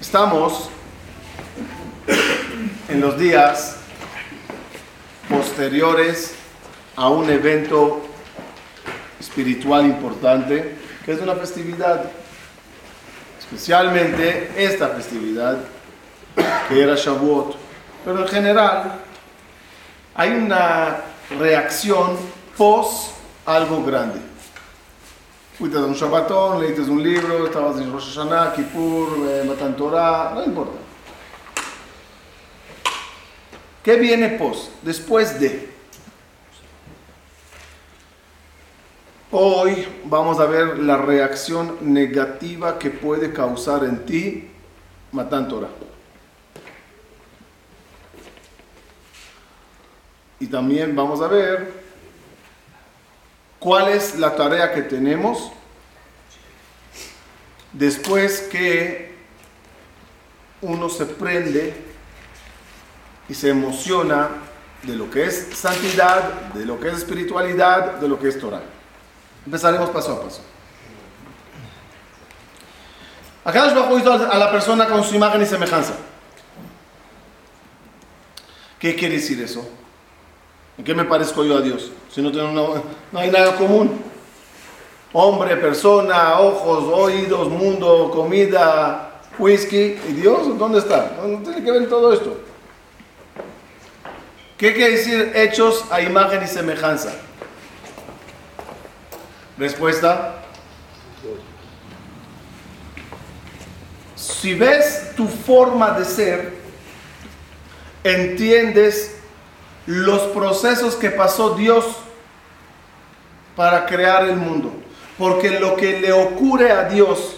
Estamos en los días posteriores a un evento espiritual importante, que es una festividad, especialmente esta festividad, que era Shavuot. Pero en general, hay una reacción pos algo grande. Fuiste a un Shabbatón, leíste un libro, estabas en Rosh Hashanah, Kippur, eh, Matan Torah, no importa. ¿Qué viene pos? Después de. Hoy vamos a ver la reacción negativa que puede causar en ti Matan Torah. Y también vamos a ver cuál es la tarea que tenemos después que uno se prende y se emociona de lo que es santidad, de lo que es espiritualidad, de lo que es Torah. Empezaremos paso a paso. Acá nos hizo a la persona con su imagen y semejanza. ¿Qué quiere decir eso? ¿En qué me parezco yo a Dios? Si no, tengo no hay nada común. Hombre, persona, ojos, oídos, mundo, comida, whisky. ¿Y Dios dónde está? No, tiene que ver todo esto. ¿Qué quiere decir hechos a imagen y semejanza? Respuesta. Si ves tu forma de ser, entiendes los procesos que pasó Dios para crear el mundo. Porque lo que le ocurre a Dios,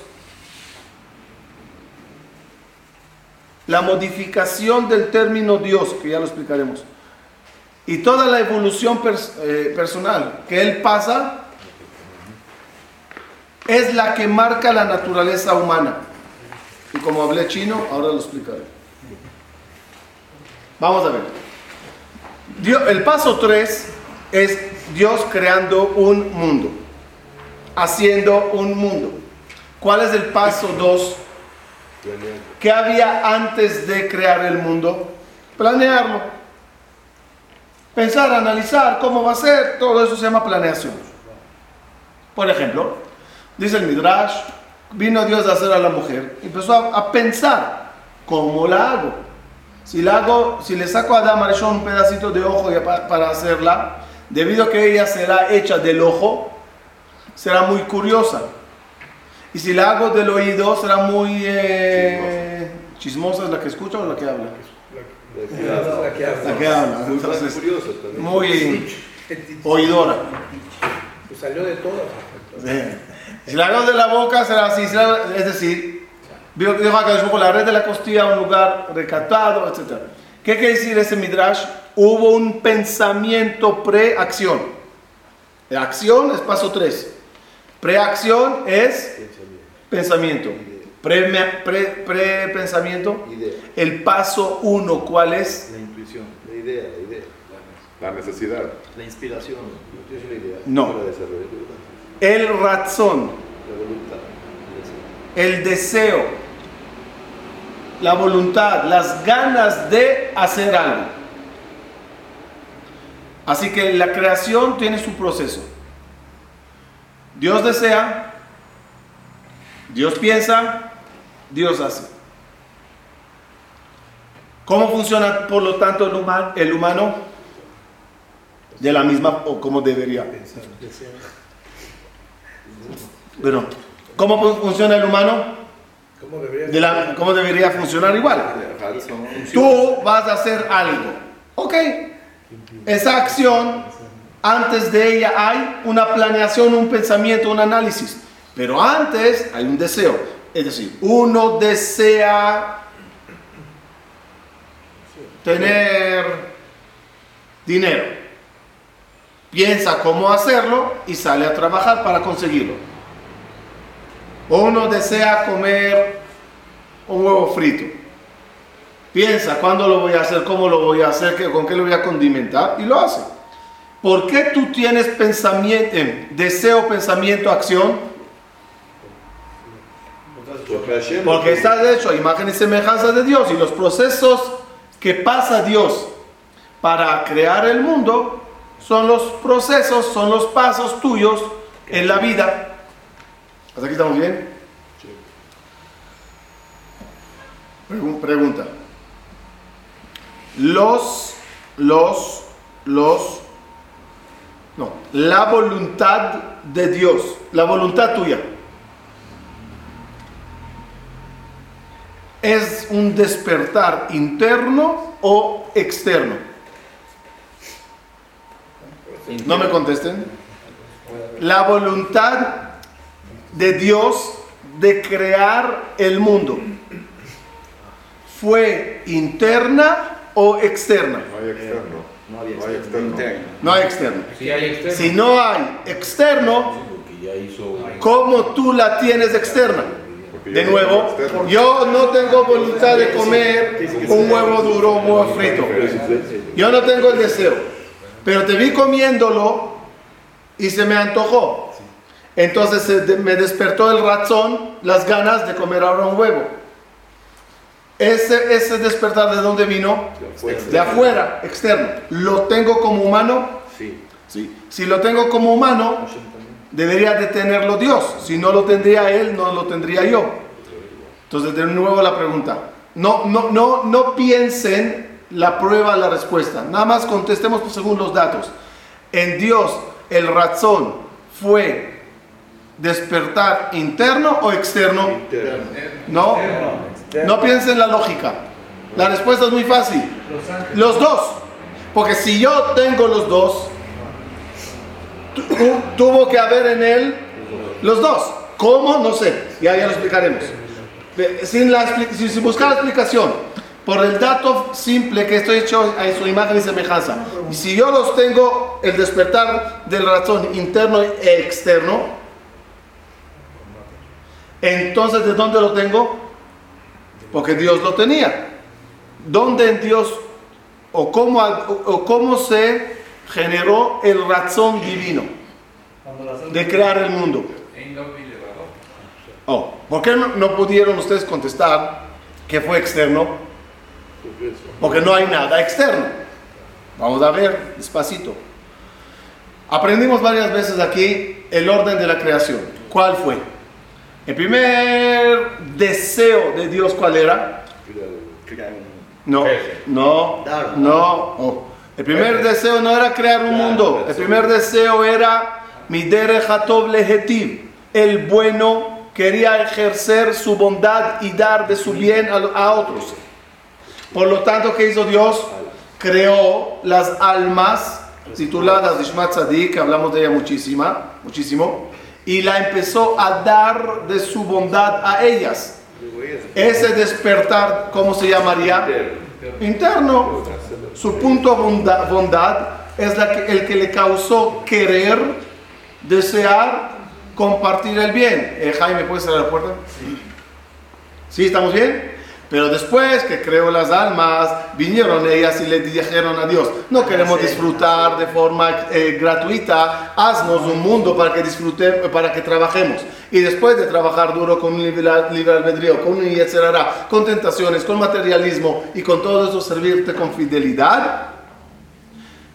la modificación del término Dios, que ya lo explicaremos, y toda la evolución eh, personal que Él pasa, es la que marca la naturaleza humana. Y como hablé chino, ahora lo explicaré. Vamos a ver. El paso 3 es Dios creando un mundo, haciendo un mundo. ¿Cuál es el paso 2? ¿Qué había antes de crear el mundo? Planearlo. Pensar, analizar cómo va a ser, todo eso se llama planeación. Por ejemplo, dice el Midrash, vino Dios a hacer a la mujer, empezó a, pensar, ¿cómo la hago? Si, la hago, si le saco a Adam un pedacito de ojo para hacerla, debido a que ella será hecha del ojo, será muy curiosa. Y si la hago del oído, será muy eh, chismosa. ¿Es la que escucha o la que habla? La que habla. La que habla. Entonces, muy oidora. Pues salió de todas. Si la hago de la boca, será así. es decir, dijo que la red de la costilla, un lugar recatado, etc. ¿Qué quiere decir ese midrash? hubo un pensamiento pre-acción. Acción es paso 3. Preacción es pensamiento. Pre-pensamiento. el paso 1, ¿cuál es? La intuición, la idea, la idea. La necesidad. La inspiración. No. El razón. El deseo. La voluntad. Las ganas de hacer algo. Así que la creación tiene su proceso. Dios desea, Dios piensa, Dios hace. ¿Cómo funciona, por lo tanto, el humano? De la misma, o como debería. Bueno, ¿cómo funciona el humano? De la, ¿Cómo debería funcionar igual? Tú vas a hacer algo. Ok, esa acción, antes de ella hay una planeación, un pensamiento, un análisis. Pero antes hay un deseo. Es decir, uno desea tener dinero. Piensa cómo hacerlo y sale a trabajar para conseguirlo. Uno desea comer un huevo frito Piensa cuándo lo voy a hacer, cómo lo voy a hacer, con qué lo voy a condimentar y lo hace. ¿Por qué tú tienes pensamiento, deseo, pensamiento, acción? Porque estás hecho a imagen y semejanza de Dios y los procesos que pasa Dios para crear el mundo son los procesos, son los pasos tuyos en la vida. ¿Hasta aquí estamos bien? Pregun- Pregunta. Los, los, los, no, la voluntad de Dios, la voluntad tuya. ¿Es un despertar interno o externo? No me contesten. La voluntad de Dios de crear el mundo fue interna o externa. No hay externo. No hay externo. interno. No hay externo. Sí hay externo. Si no hay externo. ¿cómo tú la tienes externa? De nuevo, yo no tengo voluntad de comer un huevo duro, un huevo frito. Yo no tengo el deseo. Pero te vi comiéndolo y se me antojó. Entonces de- me despertó el razón, las ganas de comer ahora un huevo. Ese, ese despertar de dónde vino? De afuera, externo. ¿Lo tengo como humano? Sí. Sí. Si lo tengo como humano, debería de tenerlo Dios. Si no lo tendría Él, no lo tendría yo. Entonces, de nuevo la pregunta. No, no, no, no piensen la prueba, la respuesta. Nada más contestemos según los datos. En Dios, el razón fue despertar interno o externo. No, no piensen la lógica. La respuesta es muy fácil. Los dos. Porque si yo tengo los dos, tu- tu- tuvo que haber en él los dos. ¿Cómo? No sé. Ya, ya lo explicaremos. Sin, la, expli- sin, sin buscar la explicación. Por el dato simple que estoy hecho a su imagen y semejanza. Y si yo los tengo, el despertar del razón interno e externo, entonces ¿de dónde lo tengo? Porque Dios lo tenía. ¿Dónde en Dios o cómo, o, cómo se generó el razón divino de crear el mundo? Oh, ¿Por qué no, no pudieron ustedes contestar que fue externo? Porque no hay nada externo. Vamos a ver despacito. Aprendimos varias veces aquí el orden de la creación. ¿Cuál fue? El primer deseo de Dios, ¿cuál era? No, no, no. Oh. El primer deseo no era crear un mundo. El primer deseo era. El bueno quería ejercer su bondad y dar de su bien a, a otros. Por lo tanto, ¿qué hizo Dios? Creó las almas tituladas Ishmat Tzadik, que hablamos de ella muchísima, muchísimo, y la empezó a dar de su bondad a ellas. Ese despertar, ¿cómo se llamaría? Interno. Su punto bonda- bondad es la que- el que le causó querer, desear, compartir el bien. Eh, Jaime, ¿puedes cerrar la puerta? ¿Sí, estamos bien? Pero después que creó las almas, vinieron ellas y le dijeron a Dios, no queremos disfrutar de forma eh, gratuita, haznos un mundo para que disfrutemos, para que trabajemos. Y después de trabajar duro con un libre, albedrío, con un yetzerará, con tentaciones, con materialismo y con todo eso servirte con fidelidad,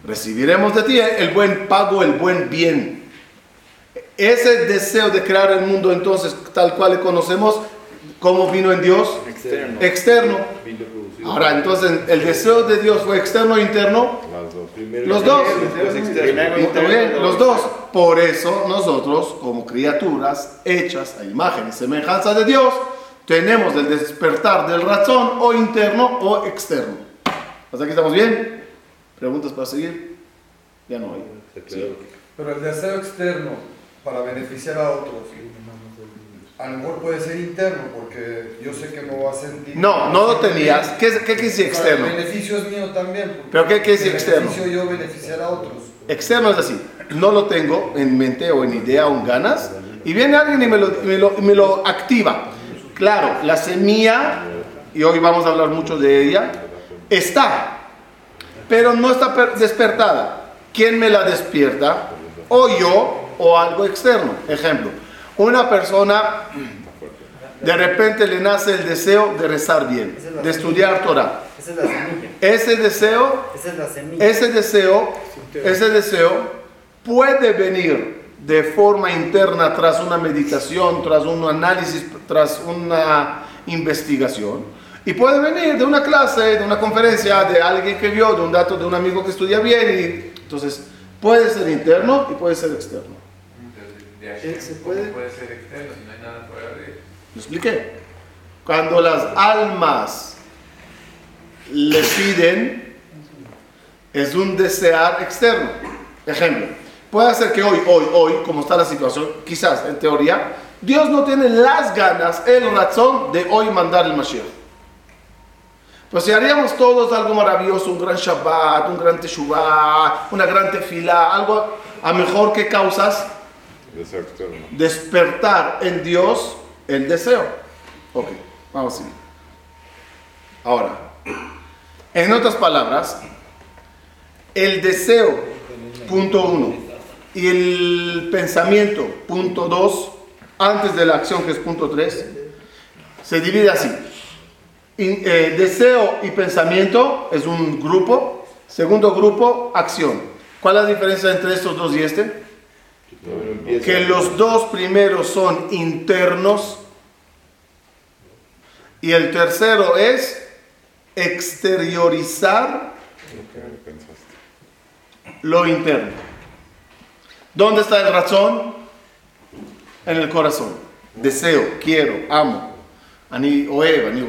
recibiremos de ti el buen pago, el buen bien. Ese deseo de crear el mundo entonces tal cual le conocemos, ¿cómo vino en Dios? Externo. Externo. Ahora, entonces, ¿el deseo de Dios fue externo o interno? Las dos. Los dos. Interno, los dos. Por eso nosotros, como criaturas hechas a imagen y semejanza de Dios, tenemos el despertar del razón o interno o externo. ¿Hasta aquí estamos bien? ¿Preguntas para seguir? Ya no hay. Pero el deseo externo para beneficiar a otros, a lo mejor puede ser interno, porque yo sé que no va a sentir. No, no lo tenías. ¿Qué, qué quiere decir externo? El beneficio es mío también. ¿Pero qué quiere decir me externo? Beneficio yo beneficiar a otros. Externo es así, no lo tengo en mente o en idea o en ganas, y viene alguien y me lo, me lo- y me lo activa. Claro, la semilla, y hoy vamos a hablar mucho de ella, está, pero no está per- despertada. ¿Quién me la despierta? O yo o algo externo. Ejemplo, una persona de repente le nace el deseo de rezar bien, de estudiar Torah. Esa es la semilla. Ese deseo, Esa es la semilla. ese deseo, ese deseo puede venir de forma interna tras una meditación, tras un análisis, tras una investigación. Y puede venir de una clase, de una conferencia, de alguien que vio, de un dato de un amigo que estudia bien. Y, entonces, puede ser interno y puede ser externo. De Hashem, Se ¿cómo puede- puede ser externo si no hay nada fuera de él? Lo expliqué. Cuando las almas le piden, es un desear externo. Ejemplo, puede ser que hoy, hoy, hoy, como está la situación, quizás en teoría, Dios no tiene las ganas, el razón de hoy mandar el Mashiach. Pues si haríamos todos algo maravilloso, un gran Shabbat, un gran Teshuvah, una gran tefilá, algo a mejor que causas Despertar en Dios el deseo. Ok, vamos a. Ahora, en otras palabras, el deseo, punto uno, y el pensamiento, punto dos, antes de la acción, que es punto tres, se divide así. Eh, deseo y pensamiento es un grupo. Segundo grupo, acción. ¿Cuál es la diferencia entre estos dos y este? que los dos primeros son internos y el tercero es exteriorizar lo interno. ¿Dónde está el razón? En el corazón. Deseo, quiero, amo. Ani oeva, ni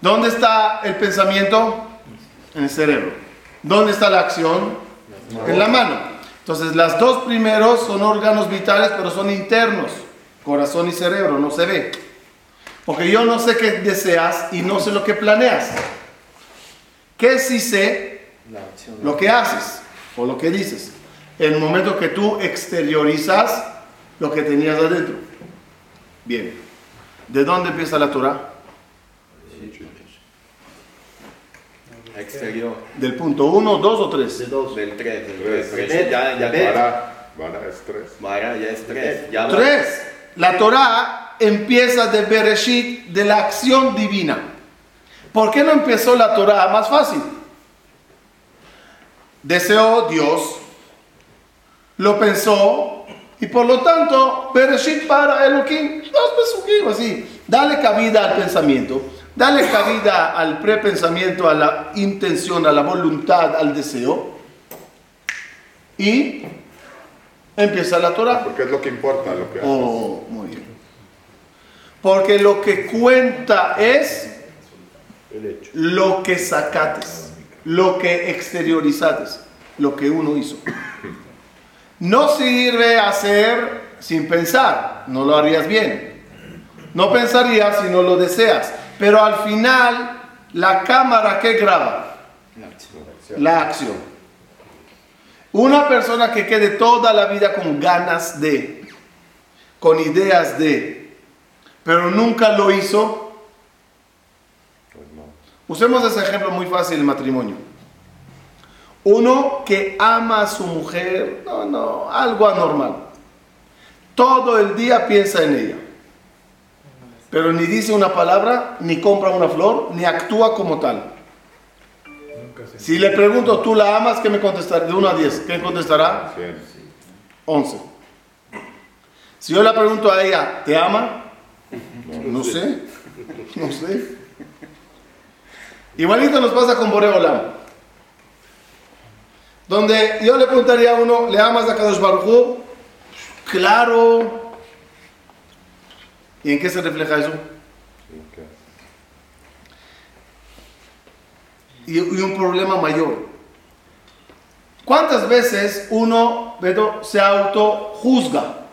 ¿Dónde está el pensamiento? En el cerebro. ¿Dónde está la acción? En la mano. Entonces, las dos primeros son órganos vitales, pero son internos. Corazón y cerebro, no se ve. Porque yo no sé qué deseas y no sé lo que planeas. ¿Qué sí sé? Lo que haces o lo que dices. En el momento que tú exteriorizas lo que tenías adentro. Bien. ¿De dónde empieza la Torah? Exterior. ¿Del punto 1, 2 o De 3? dos. Del 3. Del Tres. 3. Ya, ya ves. Vara, vara es tres. Vara, ya es 3. Ya va. 3. La Torah empieza de Bereshit, de la acción divina. ¿Por qué no empezó la Torah más fácil? Deseó Dios, lo pensó y por lo tanto Bereshit para Elohim, dos pesukim así. Dale cabida al pensamiento, dale cabida al prepensamiento, a la intención, a la voluntad, al deseo y empieza la Torah. Porque es lo que importa, lo que haces. Oh, muy bien. Porque lo que cuenta es lo que sacates, lo que exteriorizates, lo que uno hizo. No sirve hacer sin pensar, no lo harías bien. No pensarías si no lo deseas. Pero al final, la cámara que graba, La acción. la acción. Una persona que quede toda la vida con ganas de, con ideas de, pero nunca lo hizo, Pues. Usemos ese ejemplo muy fácil el matrimonio. Uno que ama a su mujer, no, no, algo anormal. Todo el día piensa en ella. Pero ni dice una palabra, ni compra una flor, ni actúa como tal. Si le pregunto, ¿tú la amas? ¿Qué me contestará? De 1 a 10, ¿qué contestará? Cien. 11. Si yo le pregunto a ella, ¿te ama? No sé, no sé. Igualito nos pasa con Boreo Olam. Donde yo le preguntaría a uno, ¿le amas a Kadosh Baruj? Claro. ¿Y en qué se refleja eso? Y, un problema mayor. ¿Cuántas veces uno Beto, se autojuzga?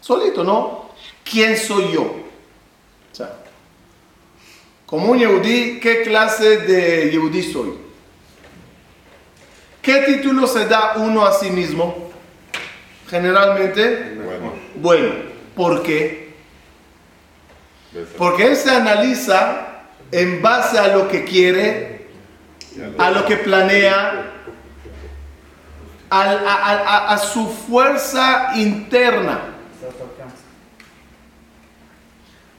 Solito, ¿no? ¿Quién soy yo? O sea, como un yehudí, ¿qué clase de yehudí soy? ¿Qué título se da uno a sí mismo? Generalmente, Bueno, bueno. ¿Por qué? Porque él se analiza en base a lo que quiere, a lo que planea, a su fuerza interna.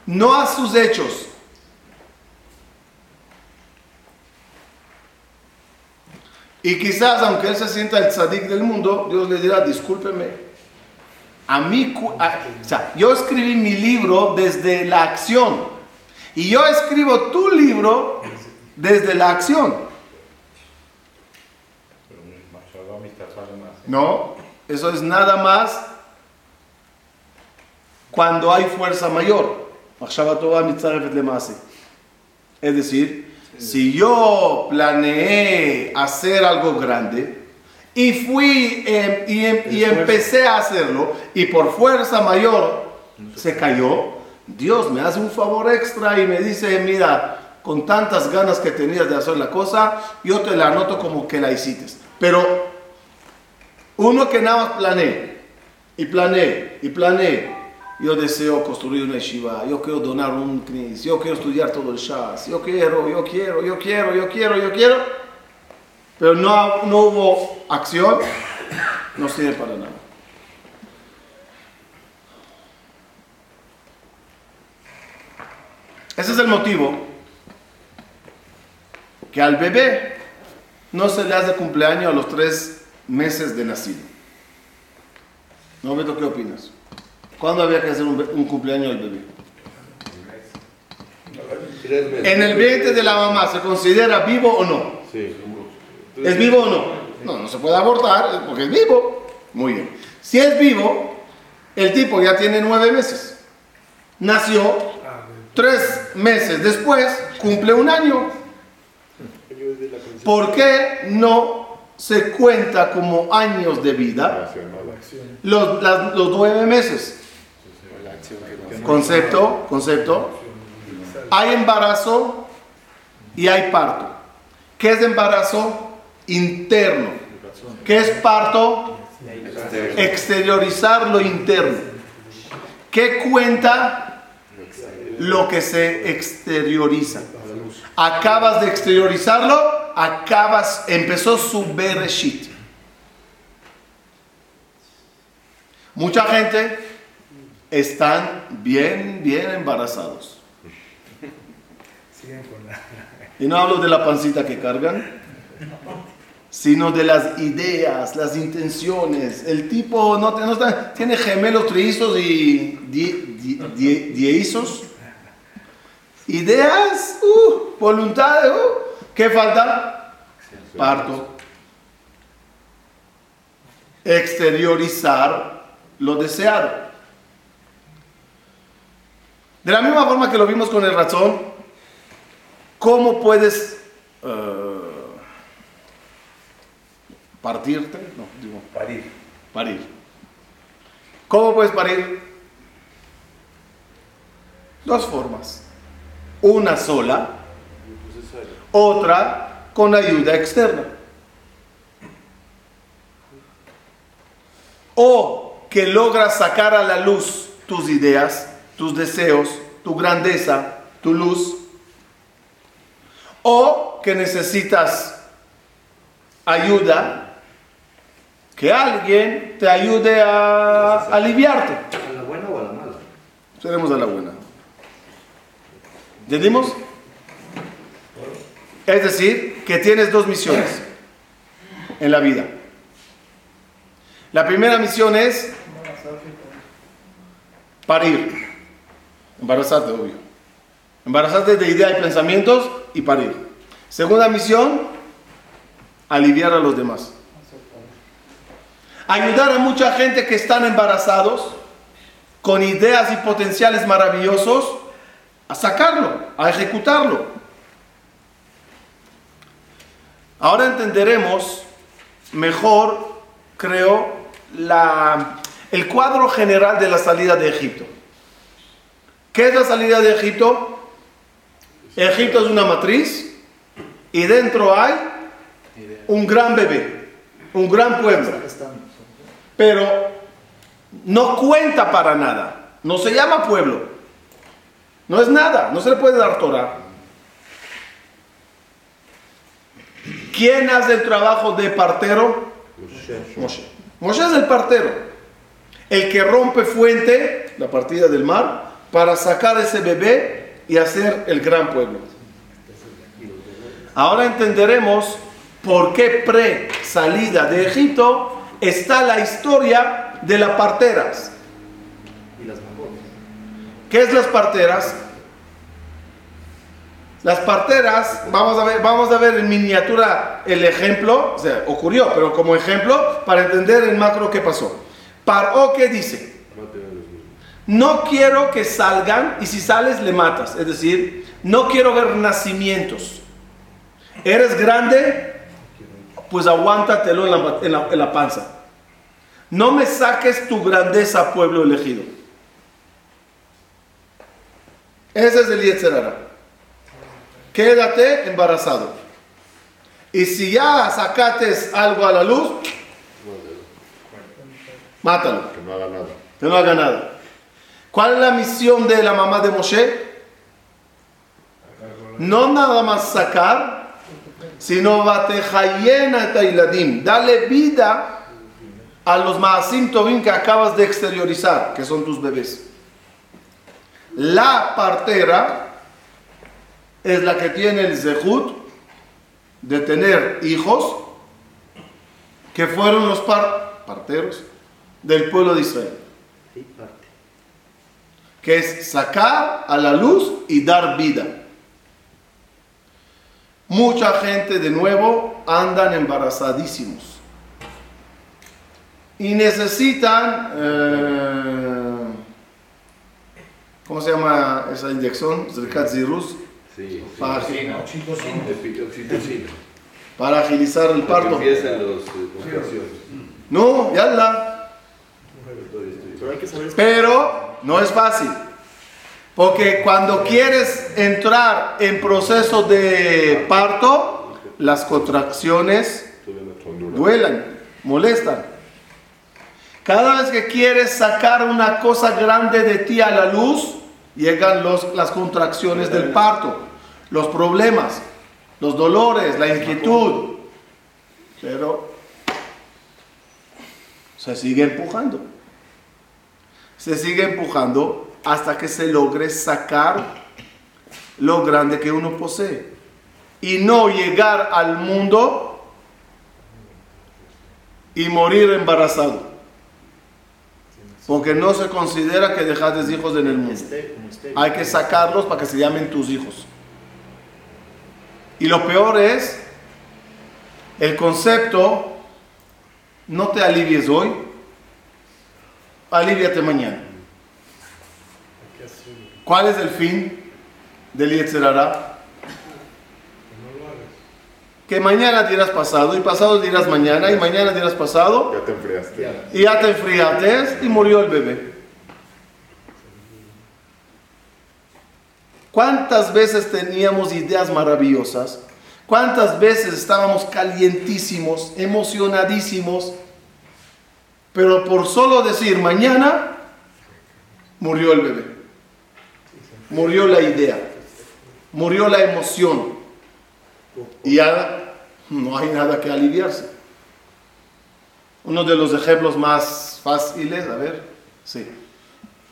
no a sus hechos. Y quizás, aunque él se sienta el tzadik del mundo, Dios le dirá, discúlpeme. Yo escribí mi libro desde la acción y yo escribo tu libro desde la acción. No, eso es nada más cuando hay fuerza mayor. Es decir, si yo planeé hacer algo grande, y fui em, y, em- y empecé a hacerlo y por fuerza mayor se cayó, Dios me hace un favor extra y me dice, mira, con tantas ganas que tenías de hacer la cosa, yo te la anoto como que la hiciste. Pero uno que nada más planeé, y planeé, y planeé. Yo deseo construir una yeshiva, yo quiero donar un knis, yo quiero estudiar todo el Shas, yo quiero, yo quiero, yo quiero, yo quiero, yo quiero. Pero no, no hubo acción, no sirve para nada. Ese es el motivo que al bebé no se le hace cumpleaños a los tres meses de nacido. ¿No, Beto, qué opinas? ¿Cuándo había que hacer un, cumpleaños al bebé? En el vientre de la mamá, ¿se considera vivo o no? Sí. ¿Es vivo o no? No, no se puede abortar porque es vivo. Muy bien. Si es vivo, el tipo ya tiene nueve meses. Nació tres meses después, cumple un año. ¿Por qué no se cuenta como años de vida los, las- los nueve meses? Concepto, concepto. Hay embarazo y hay parto. ¿Qué es embarazo? Interno. ¿Qué es parto? Exteriorizar lo interno. ¿Qué cuenta? Lo que se exterioriza. Acabas de exteriorizarlo, acabas, empezó su Bereshit. Mucha gente están bien, bien embarazados. Y no hablo de la pancita que cargan, sino de las ideas, las intenciones. El tipo no, no tiene gemelos, trillizos y die-. Ideas, uh, voluntades, uh. ¿qué falta? Parto. Exteriorizar lo deseado. De la misma forma que lo vimos con el razón, ¿Cómo puedes eh, partirte? No, digo, Parir. parir. ¿Cómo puedes parir? Dos formas. Una sola, otra con ayuda externa. O que logras sacar a la luz tus ideas, tus deseos, tu grandeza, tu luz o que necesitas ayuda, que alguien te ayude a aliviarte. ¿A la buena o a la mala? Seremos a la buena. ¿Entendimos? Es decir, que tienes dos misiones en la vida. La primera misión es parir, embarazarte, obvio. Embarazarte de ideas y pensamientos y parir. Segunda misión, aliviar a los demás. Ayudar a mucha gente que están embarazados con ideas y potenciales maravillosos a sacarlo, a ejecutarlo. Ahora entenderemos mejor, creo, la, el cuadro general de la salida de Egipto. ¿Qué es la salida de Egipto? Egipto es una matriz y dentro hay un gran bebé, un gran pueblo. Pero no cuenta para nada, no se llama pueblo, no es nada, no se le puede dar Torah. ¿Quién hace el trabajo de partero? Moshe. Moshe es el partero, el que rompe fuente, la partida del mar, para sacar ese bebé y hacer el gran pueblo. Ahora entenderemos por qué pre salida de Egipto está la historia de las parteras. Y las. ¿Qué es las parteras? Las parteras, vamos a ver, vamos a ver en miniatura el ejemplo, o sea, ocurrió, pero como ejemplo para entender el macro que pasó. Paró que dice, no quiero que salgan y si sales le matas, es decir, no quiero ver nacimientos. ¿Eres grande? Pues aguántatelo en la, en la- en la panza. No me saques tu grandeza, pueblo elegido. Ese es el Yetzerara. Quédate embarazado. Y si ya sacates algo a la luz, mátalo, Que no haga nada. que no haga nada. ¿Cuál es la misión de la mamá de Moshe? No nada más sacar, sino. Dale vida a los maasim tovim que acabas de exteriorizar, que son tus bebés. La partera es la que tiene el zehut de tener hijos que fueron los par- parteros del pueblo de Israel, que es sacar a la luz y dar vida. Mucha gente de nuevo andan embarazadísimos y necesitan, eh, ¿cómo se llama esa inyección? Zirkat Zirus, Sí. para, Oxitocina. Oxitocina. para agilizar el parto. empiecen los eh. No, ya la. Pero hay que saber Pero no es fácil. Porque cuando quieres entrar en proceso de parto, las contracciones duelan, molestan. Cada vez que quieres sacar una cosa grande de ti a la luz, llegan los, las contracciones del parto, los problemas, los dolores, la inquietud. Pero se sigue empujando. Se sigue empujando hasta que se logre sacar lo grande que uno posee. Y no llegar al mundo y morir embarazado. Porque no se considera que dejaste hijos en el mundo. Este, este. Hay que sacarlos para que se llamen tus hijos. Y lo peor es el concepto, no te alivies hoy, aliviate mañana. ¿Cuál es el fin del Yetzerara? Que mañana dirás pasado, y pasado dirás mañana, y mañana dirás pasado, Ya te enfriaste. y ya te enfriaste y murió el bebé. ¿Cuántas veces teníamos ideas maravillosas? ¿Cuántas veces estábamos calientísimos, emocionadísimos? Pero por solo decir mañana, murió el bebé. Murió la idea. Murió la emoción. Y ya no hay nada que aliviarse. Uno de los ejemplos más fáciles, a ver, sí.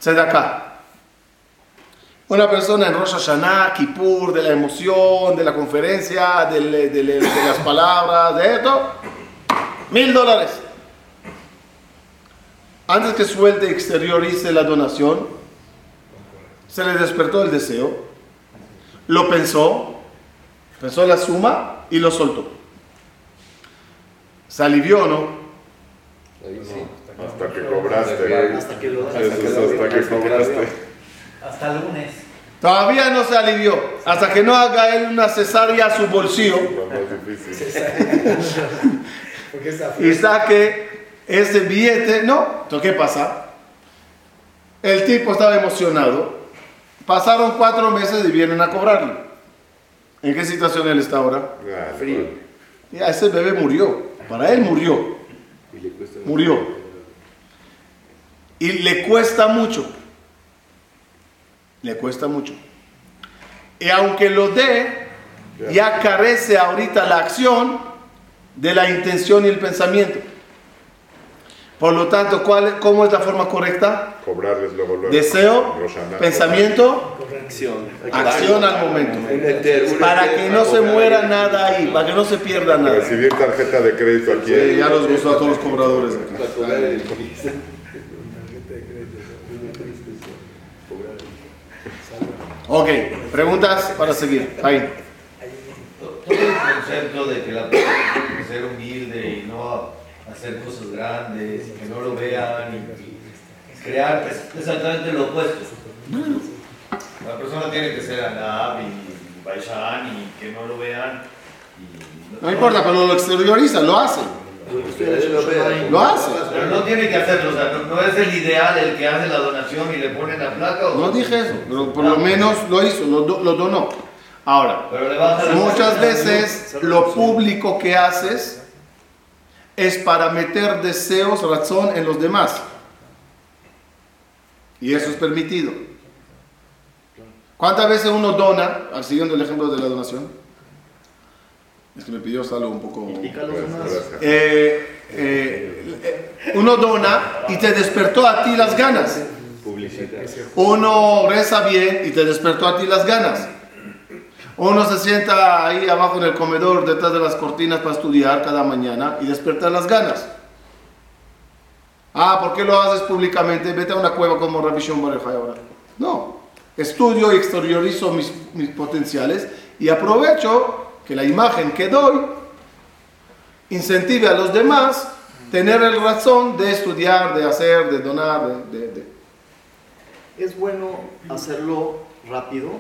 acá. Una persona en Rosh Hashanah, Kippur, de la emoción, de la conferencia, de, de- las palabras, de esto, mil dólares. Antes que suelte exteriorice la donación, se le despertó el deseo, lo pensó, pensó la suma y lo soltó. ¿Se alivió o no? Sí. Hasta que cobraste. Hasta que lo hasta que cobraste. Hasta lunes. Todavía no se alivió, hasta que no haga él una cesárea a su bolsillo y saque ese billete. No, ¿entonces qué pasa? El tipo estaba emocionado. Pasaron cuatro meses y vienen a cobrarle. ¿En qué situación él está ahora? Ah, Frío. Ya ese bebé murió. Para él murió. Y le cuesta Murió. Y le cuesta mucho. Le cuesta mucho. Y aunque lo dé, ya carece ahorita la acción de la intención y el pensamiento. Por lo tanto, ¿cuál, ¿cómo es la forma correcta? Cobrarles luego, luego. Deseo, pensamiento, Acción. acción al momento. Para que no se muera nada ahí, para que no se pierda nada. Recibir tarjeta de crédito aquí. Sí, ya los gustó a todos los cobradores. Ok, preguntas para seguir. Ahí. Todo el concepto de que la persona tiene que ser humilde hacer cosas grandes, y que no lo vean y, y crear es exactamente lo opuesto. La persona tiene que ser Anab y Baishan y que no lo vean. y- No importa, pero lo exterioriza, lo hace. Ustedes lo vean. Lo hace. Pero no tiene que hacerlo, o sea, no, no es el ideal el que hace la donación y le pone la placa. O, No dije eso, pero por lo menos lo hizo, lo, do- lo donó. Ahora, muchas veces lo público que haces es para meter deseos, razón en los demás. Y eso es permitido. ¿Cuántas veces uno dona, al siguiendo el ejemplo de la donación? Es que me pidió algo un poco... Eh, eh, uno dona y te despertó a ti las ganas. Publicidad. Uno reza bien y te despertó a ti las ganas. Uno se sienta ahí abajo en el comedor detrás de las cortinas para estudiar cada mañana y despertar las ganas. Ah, ¿por qué lo haces públicamente? Vete a una cueva como Rabbi Shimon ahora. No, estudio y exteriorizo mis, mis potenciales y aprovecho que la imagen que doy incentive a los demás tener el razón de estudiar, de hacer, de donar, de- de Es bueno hacerlo rápido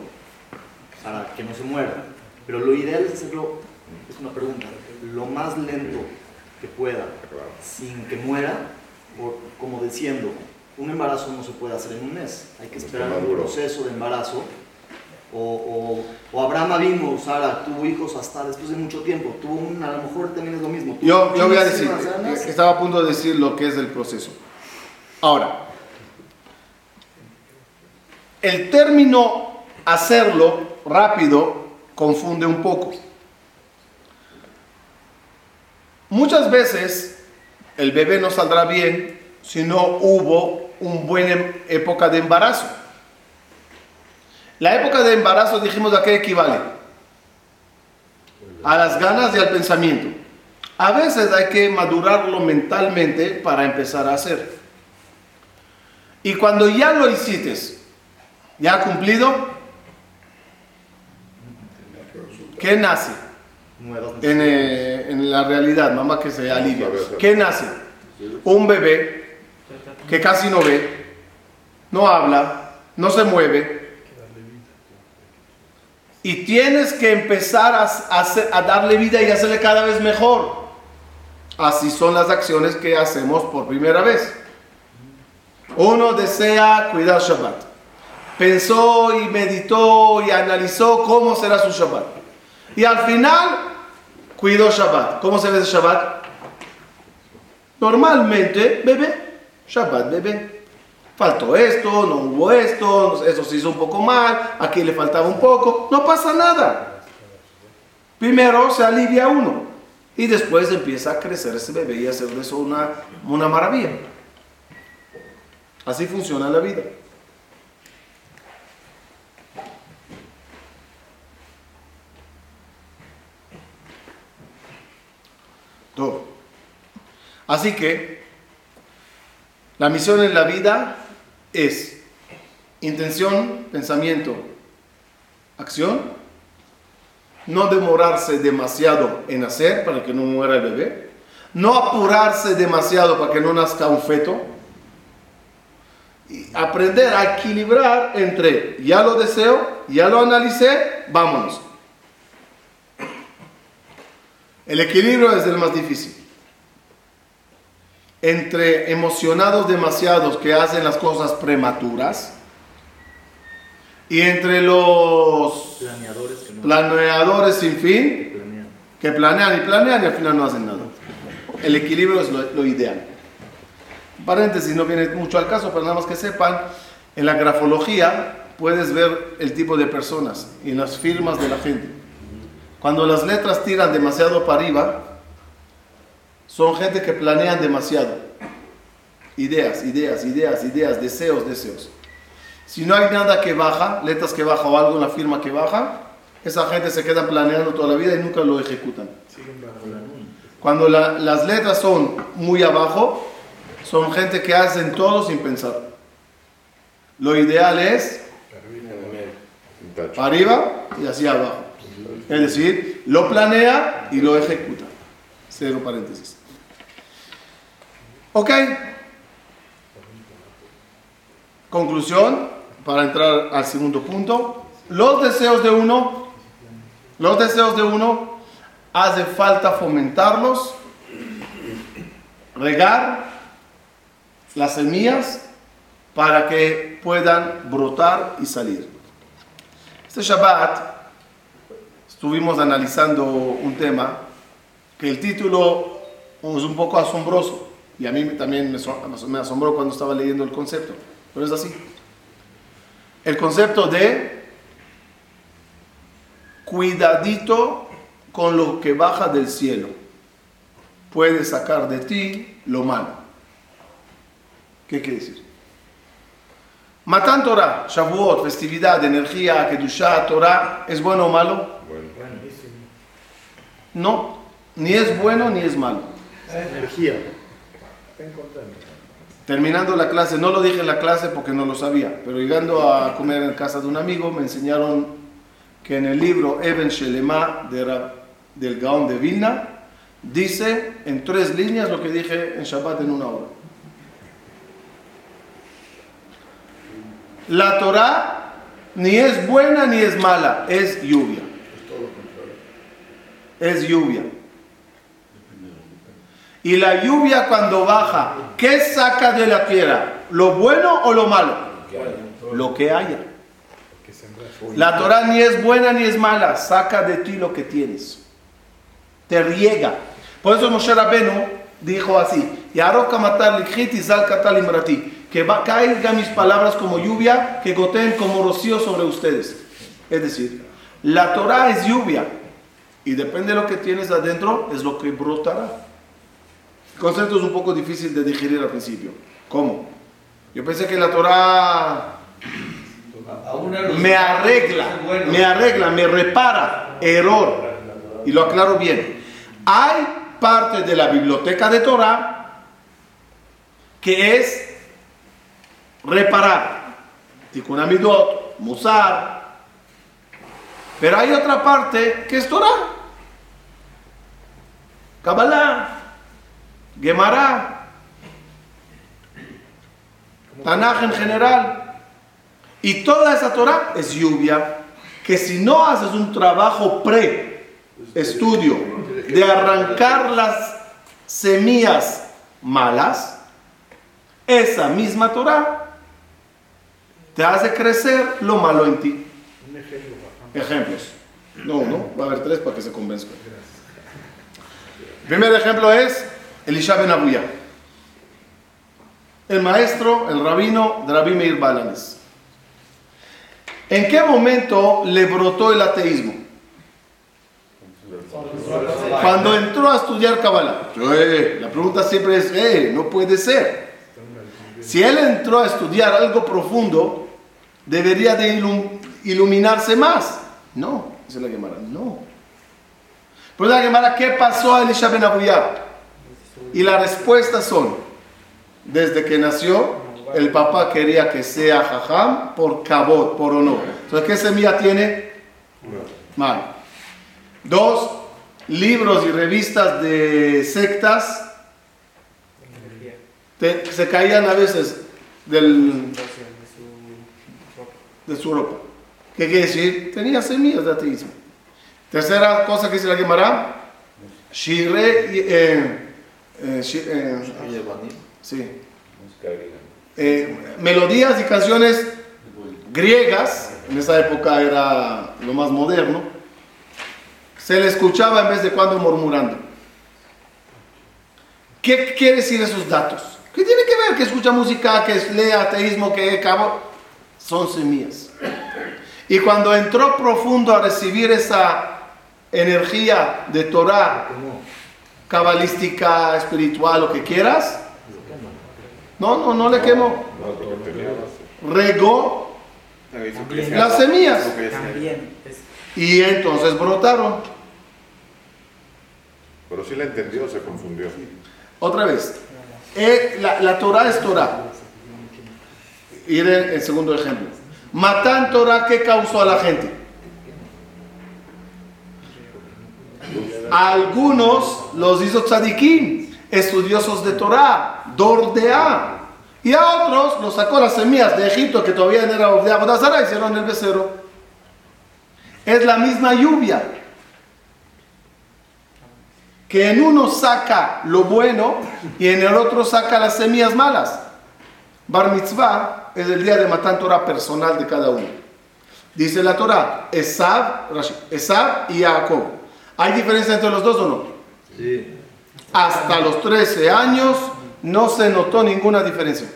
para que no se muera. Pero lo ideal es hacerlo, es una pregunta, lo más lento que pueda, sin que muera, por- como diciendo, un embarazo no se puede hacer en un mes. Hay que esperar un proceso de embarazo. O, o, o Abraham Avinu, Sara, tuvo hijos hasta después de mucho tiempo. Tuvo un, a lo mejor también es lo mismo. Yo, yo voy a decir, que estaba a punto de decir lo que es el proceso. Ahora, el término hacerlo rápido confunde un poco. Muchas veces el bebé no saldrá bien si no hubo una buena época de embarazo. La época de embarazo dijimos a qué equivale? A las ganas y al pensamiento. A veces hay que madurarlo mentalmente para empezar a hacer. Y cuando ya lo hiciste, ya cumplido, ¿qué nace eh, en la realidad? Mamá que se alivia. ¿Qué nace? Un bebé que casi no ve, no habla, no se mueve. Y tienes que empezar a, a darle vida y hacerle cada vez mejor. Así son las acciones que hacemos por primera vez. Uno desea cuidar Shabbat. Pensó y meditó y analizó cómo será su Shabbat. Y al final cuidó Shabbat. ¿Cómo se ve Shabbat? Normalmente, bebé, Shabbat, bebé. Faltó esto, no hubo esto, eso se hizo un poco mal, aquí le faltaba un poco, no pasa nada. Primero se alivia uno y después empieza a crecer ese bebé y hacer de eso una, una maravilla. Así funciona la vida. Así que la misión en la vida es intención, pensamiento, acción, no demorarse demasiado en hacer para que no muera el bebé, no apurarse demasiado para que no nazca un feto, y aprender a equilibrar entre ya lo deseo, ya lo analicé, vámonos. El equilibrio es el más difícil. Entre emocionados demasiados que hacen las cosas prematuras y entre los Planeadores que no planeadores sin fin planean. que planean y planean y al final no hacen nada. El equilibrio es lo, lo ideal. Paréntesis, no viene mucho al caso, pero nada más que sepan, en la grafología puedes ver el tipo de personas y en las firmas de la gente. Cuando las letras tiran demasiado para arriba, son gente que planean demasiado. Ideas, ideas, ideas, ideas, deseos, deseos. Si no hay nada que baja, letras que baja o algo en la firma que baja, esa gente se queda planeando toda la vida y nunca lo ejecutan. Cuando la- las letras son muy abajo, son gente que hacen todo sin pensar. Lo ideal es para arriba y hacia abajo. Es decir, lo planea y lo ejecuta. Cero paréntesis. Ok. Conclusión, para entrar al segundo punto. Los deseos de uno, los deseos de uno, hace falta fomentarlos, regar las semillas para que puedan brotar y salir. Este Shabbat estuvimos analizando un tema que el título es un poco asombroso y a mí también me so- me asombró cuando estaba leyendo el concepto, pero es así. El concepto de cuidadito con lo que baja del cielo. Puede sacar de ti lo malo. ¿Qué quiere decir? Matan Torah, Shavuot, festividad, energía, Kedushá, Torah, ¿es bueno o malo? No, ni es bueno ni es malo. Energía. Terminando la clase, no lo dije en la clase porque no lo sabía, pero llegando a comer en casa de un amigo me enseñaron que en el libro Eben Shelema de Rab- del Gaón de Vilna dice en tres líneas lo que dije en Shabbat en una hora. La Torah ni es buena ni es mala, es lluvia. Es lluvia. Y la lluvia cuando baja, ¿qué saca de la tierra? ¿Lo bueno o lo malo? Lo que haya. La Torah ni es buena ni es mala, saca de ti lo que tienes. Te riega. Por eso Moshe Rabenu dijo así, que va, caigan mis palabras como lluvia, que goteen como rocío sobre ustedes. Es decir, la Torah es lluvia y depende de lo que tienes adentro, es lo que brotará. El concepto es un poco difícil de digerir al principio. ¿Cómo? Yo pensé que la Torah me arregla, me arregla, me repara, error. Y lo aclaro bien. Hay parte de la biblioteca de Torah que es reparar. Tikkun Amidot, Musar. Pero hay otra parte que es Torah. Kabbalah, Gemara, Tanaj en general. Y toda esa Torah es lluvia, que si no haces un trabajo pre-estudio de arrancar las semillas malas, esa misma Torah te hace crecer lo malo en ti. Ejemplos. No, no, va a haber tres para que se convenzcan. El primer ejemplo es Elisha Ben Abuya, el maestro, el rabino de Rabbi Meir Balanes. ¿En qué momento le brotó el ateísmo? Cuando entró a estudiar Kabbalah. Eh, la pregunta siempre es, eh, no puede ser. Si él entró a estudiar algo profundo, debería de ilum- iluminarse más. No, la no. Pues la Gemara, ¿qué pasó a Elisha Ben? Y la respuesta son, desde que nació, el papá quería que sea jajam por cabot, por honor. Entonces, ¿qué semilla tiene? Mal. Dos, libros y revistas de sectas te- se caían a veces del, de su ropa. ¿Qué quiere decir? Tenía semillas de ateísmo. Tercera cosa que dice la Gemara, Shire, eh, eh, eh, sí, eh, melodías y canciones griegas, en esa época era lo más moderno, se le escuchaba en vez de cuando murmurando. ¿Qué quiere decir esos datos? ¿Qué tiene que ver que escucha música, que lee ateísmo, que cabo? Son semillas. Y cuando entró profundo a recibir esa energía de Torah, cabalística, espiritual, lo que quieras, No, no, no le quemó. Regó las semillas y entonces brotaron. Pero sí la entendió, se confundió. Otra vez, eh, la, la Torah es Torah. Ir el, el segundo ejemplo. Matan Torah, ¿qué causó a la gente? Algunos los hizo tzadikim, estudiosos de Torah, Dordea. Y a otros los sacó las semillas de Egipto que todavía no era de Abodazara, hicieron el becerro. Es la misma lluvia. Que en uno saca lo bueno y en el otro saca las semillas malas. Bar mitzvah es el día de Matan Torah personal de cada uno. Dice la Torah, Esab y Jacob. ¿Hay diferencia entre los dos o no? Sí. Hasta los 13 años no se notó ninguna diferencia.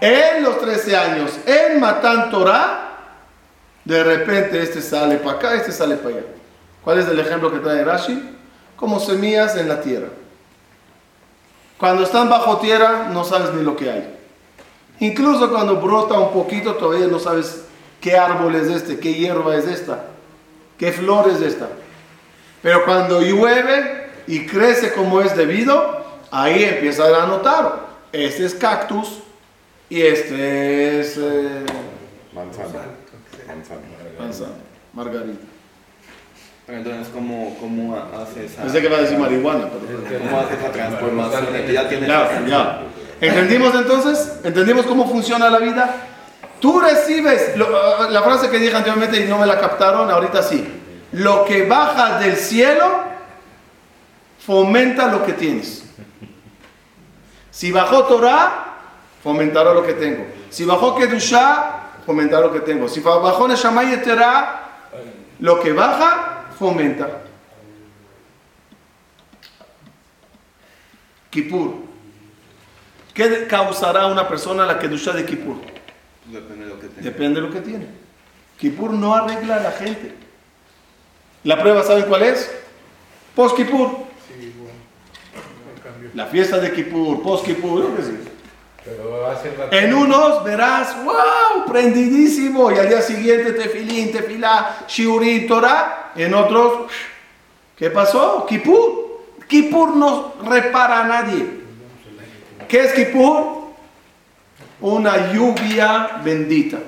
En los 13 años, en Matan Torah, de repente este sale para acá, este sale para allá. ¿Cuál es el ejemplo que trae Rashi? Como semillas en la tierra. Cuando están bajo tierra no sabes ni lo que hay. Incluso cuando brota un poquito todavía no sabes qué árbol es este, qué hierba es esta, qué flor es esta. Pero cuando llueve y crece como es debido, ahí empieza a notar. Este es cactus y este es eh, Manzana. Manzana. manzana, margarita. Entonces, ¿cómo, cómo hace esa, Pensé que iba a decir marihuana, pero... cómo hace esa transformación que ya tienes Ya, ya. ¿Entendimos entonces? ¿Entendimos cómo funciona la vida? Tú recibes, la frase que dije anteriormente y no me la captaron, ahorita sí. Lo que baja del cielo fomenta lo que tienes. Si bajó Torah, fomentará lo que tengo. Si bajó Kedushá, fomentará lo que tengo. Si bajó Neshama Yeterá, lo que baja, fomenta. Kippur. ¿Qué causará a una persona la Kedushá de Kippur? Depende de lo que tengas. Depende de lo que tiene. Kippur no arregla a la gente. La prueba, ¿saben cuál es? Post Kippur. La fiesta de Kippur, post Kippur, yo qué sé. Pero. En unos verás, wow, prendidísimo, y al día siguiente tefilín, tefilá, shiurim, Torah. En otros, ¿qué pasó? Kippur. Kippur no repara a nadie. ¿Qué es Kippur? Una lluvia bendita.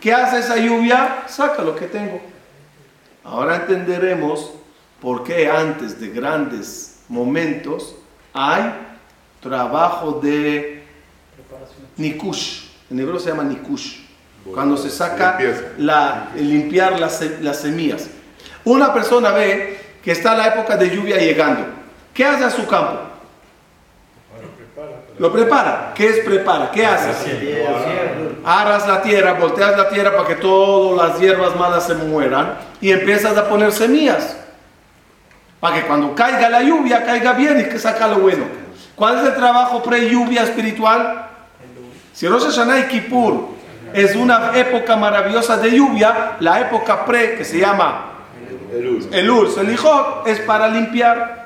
¿Qué hace esa lluvia? Saca lo que tengo. Ahora entenderemos por qué antes de grandes momentos hay trabajo de Nikush. En hebreo se llama Nikush. Cuando se saca la, limpiar las, las semillas. Una persona ve que está la época de lluvia llegando. ¿Qué hace a su campo? Lo prepara. ¿Qué es prepara? ¿Qué haces? Aras la tierra, volteas la tierra para que todas las hierbas malas se mueran y empiezas a poner semillas. Para que cuando caiga la lluvia, caiga bien y que saca lo bueno. ¿Cuál es el trabajo pre-lluvia espiritual? Si Rosh Hashanah y Kippur es una época maravillosa de lluvia, la época pre, que se llama Elul. Elul, Selijot, es para limpiar.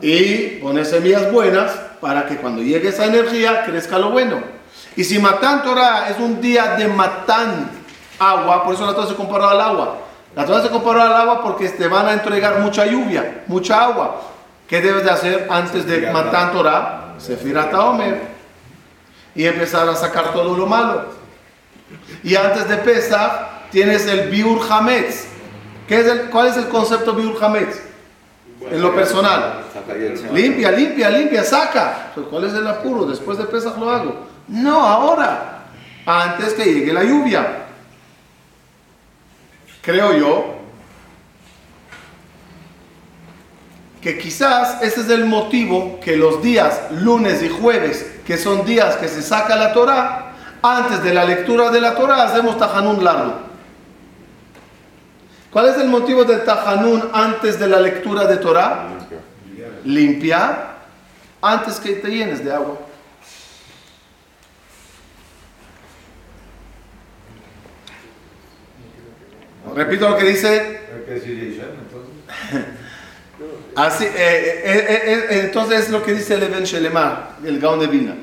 Y poner semillas buenas para que cuando llegue esa energía crezca lo bueno. Y si Matán Torah es un día de Matán agua, por eso la Torah se comparó al agua. La Torah se comparó al agua porque te van a entregar mucha lluvia, mucha agua. ¿Qué debes de hacer antes de Matán Torah? Sefirat Omer. Y empezar a sacar todo lo malo. Y antes de Pesach tienes el Biur Hametz. ¿Qué es el, ¿Cuál es el concepto Biur Hametz? En lo personal. Limpia, limpia, limpia, saca. ¿Cuál es el apuro? Después de Pesach lo hago. No, ahora. Antes que llegue la lluvia. Creo yo que quizás ese es el motivo que los días lunes y jueves, que son días que se saca la Torah, antes de la lectura de la Torah hacemos tajanún largo. ¿Cuál es el motivo del tajanún antes de la lectura de Torah? limpiar antes que te llenes de agua. Repito lo que dice. Así, eh, eh, eh, eh, entonces es lo que dice el Eben Shelemar, el Gaon de Vilna.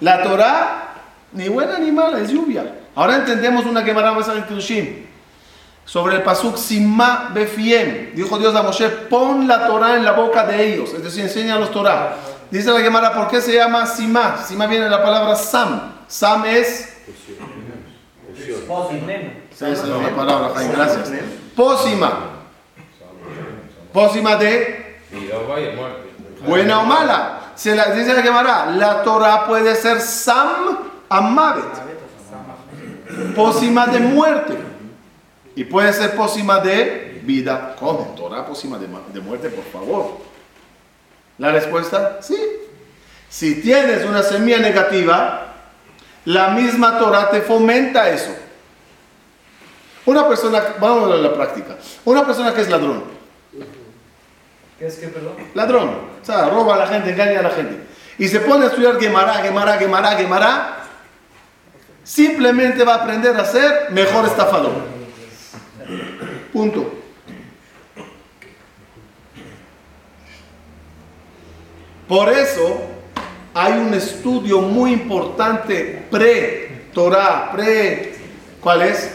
La Torah, ni buena ni mala, es lluvia. Ahora entendemos una Gemara en Kedushim. Sobre el pasuk Sima Befiem. Dijo Dios a Moshe, pon la Torah en la boca de ellos. Es decir, enseña los Torah. Dice la Gemara, ¿por qué se llama Sima? Sima viene de la palabra Sam. Sam es... Esa es la palabra, gracias. Pósima. Pósima de buena o mala. Se la, dice la Gemara, la Torah puede ser Sam Amavet. Pósima de muerte. Y puede ser pósima de vida. ¿Cómo? Torah pósima de, de muerte, por favor. La respuesta, sí. Si tienes una semilla negativa, la misma Torah te fomenta eso. Una persona, vamos a la práctica. Una persona que es ladrón. ¿Qué es que, perdón? Ladrón. O sea, roba a la gente, engaña a la gente. Y se pone a estudiar Gemara, Gemara, Gemara, Gemara. Simplemente va a aprender a ser mejor estafador. Por eso hay un estudio muy importante pre-Torah, pre... ¿Cuál es?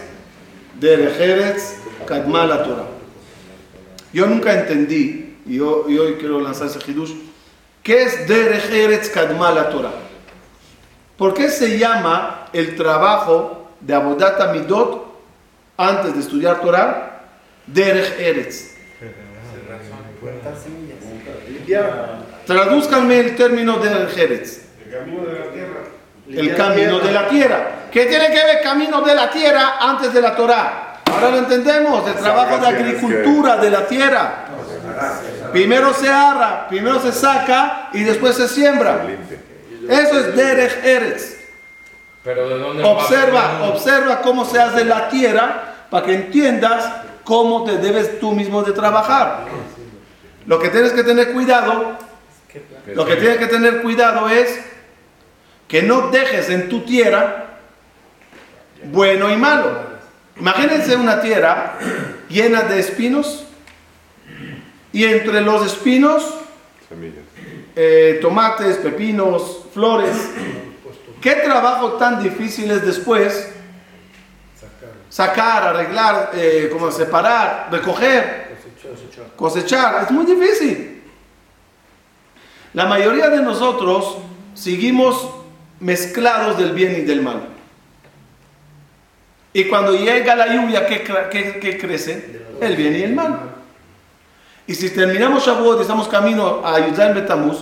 Derech Eretz Kadma la Torah. Yo nunca entendí, y, yo, hoy quiero lanzar ese hidush, ¿qué es Derech Eretz Kadma la Torah? ¿Por qué se llama el trabajo de Abodat Amidot antes de estudiar Torah Derech Eretz? Tradúzcanme el término Derech Eretz. El camino de la tierra. ¿Qué tiene que ver camino de la tierra antes de la Torah? Ahora lo entendemos, el trabajo de agricultura de la tierra. Primero se arra, primero se saca y después se siembra. Eso es Derech Eretz. Pero ¿de dónde va Observa, observa cómo se hace la tierra para que entiendas cómo te debes tú mismo de trabajar. Lo que tienes que tener cuidado, lo que tienes que tener cuidado es que no dejes en tu tierra bueno y malo. Imagínense una tierra llena de espinos y entre los espinos eh, tomates, pepinos, flores. ¿Qué trabajo tan difícil es después sacar, arreglar, eh, como separar, recoger, cosechar? Es muy difícil. La mayoría de nosotros seguimos mezclados del bien y del mal. Y cuando llega la lluvia, ¿qué, cre- qué- qué crece? El bien y el mal. Y si terminamos Shavuot y estamos camino a Yudzaim Betamuz,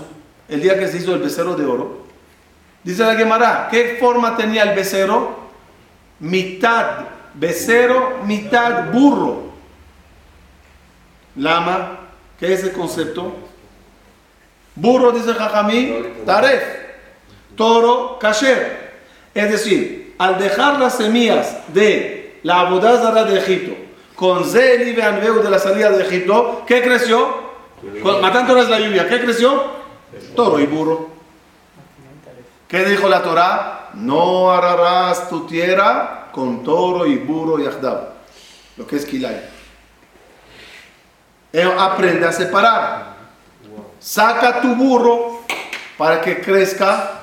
el día que se hizo el becerro de oro, dice la Gemara, ¿qué forma tenía el becerro? Mitad becerro, mitad burro. Lama, ¿qué es el concepto? Burro, dice Jajamí, taref. Toro, kasher. Es decir, al dejar las semillas de la abodázara de Egipto con Zeli de la salida de Egipto, ¿qué creció? Matando la lluvia, ¿qué creció? Toro y burro. ¿Qué dijo la Torah? No ararás tu tierra con toro y burro y ajdab. Lo que es Kilay. Aprende a separar. Saca tu burro para que crezca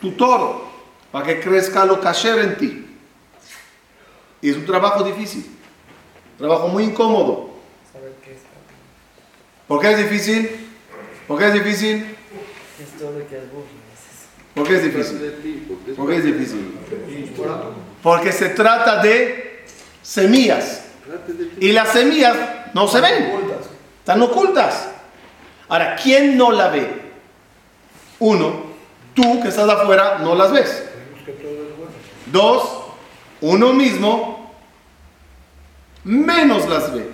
tu toro, para que crezca lo kasher en ti. Y es un trabajo difícil, trabajo muy incómodo. ¿Por qué es difícil? ¿Por qué es difícil? Es todo lo que es burro. ¿Por qué es difícil? ¿Por qué es difícil? Porque se trata de semillas. Y las semillas no se ven. Están ocultas. Ahora, ¿quién no la ve? Uno, tú que estás afuera no las ves. Dos, uno mismo menos las ve.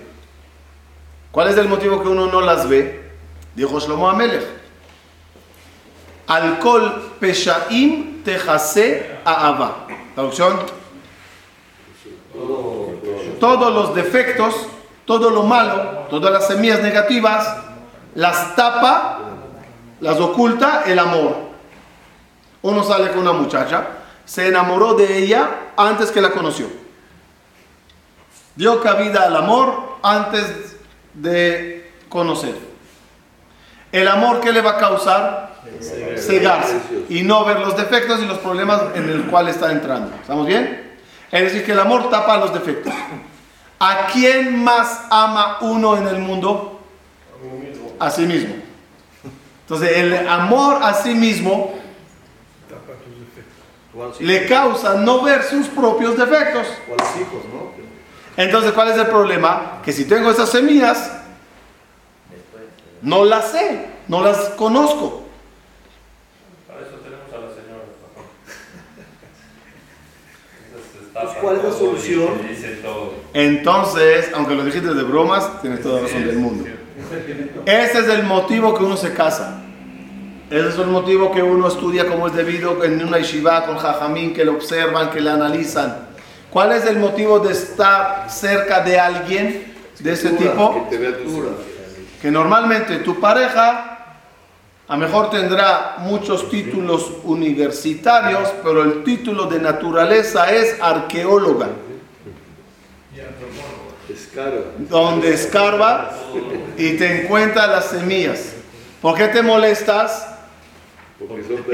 ¿Cuál es el motivo que uno no las ve? Dijo Shlomo Amelech. Alcohol peshaim tejase aava. Traducción. Todos los defectos, todo lo malo, todas las semillas negativas, las tapa, las oculta el amor. Uno sale con una muchacha, se enamoró de ella antes que la conoció. Dio cabida al amor antes de conocer. El amor que le va a causar cegarse y no ver los defectos y los problemas en el cual está entrando. ¿Estamos bien? Es decir, que el amor tapa los defectos. ¿A quién más ama uno en el mundo? A sí mismo. Entonces, el amor a sí mismo le causa no ver sus propios defectos. Entonces, ¿cuál es el problema? Que si tengo esas semillas, no las sé, no las conozco. Para eso tenemos a la señora. papá. Esas se Pues, ¿cuál es la solución? Entonces, aunque lo dijiste de bromas, tienes toda la razón del mundo. Ese es el motivo que uno se casa. Ese es el motivo que uno estudia como es debido en una yeshiva con jajamín, que lo observan, que le analizan. ¿Cuál es el motivo de estar cerca de alguien de ese tipo? Que te vea tus hijos. Que normalmente tu pareja a lo mejor tendrá muchos títulos universitarios, pero el título de naturaleza es arqueóloga, donde escarba y te encuentra las semillas. ¿Por qué te molestas?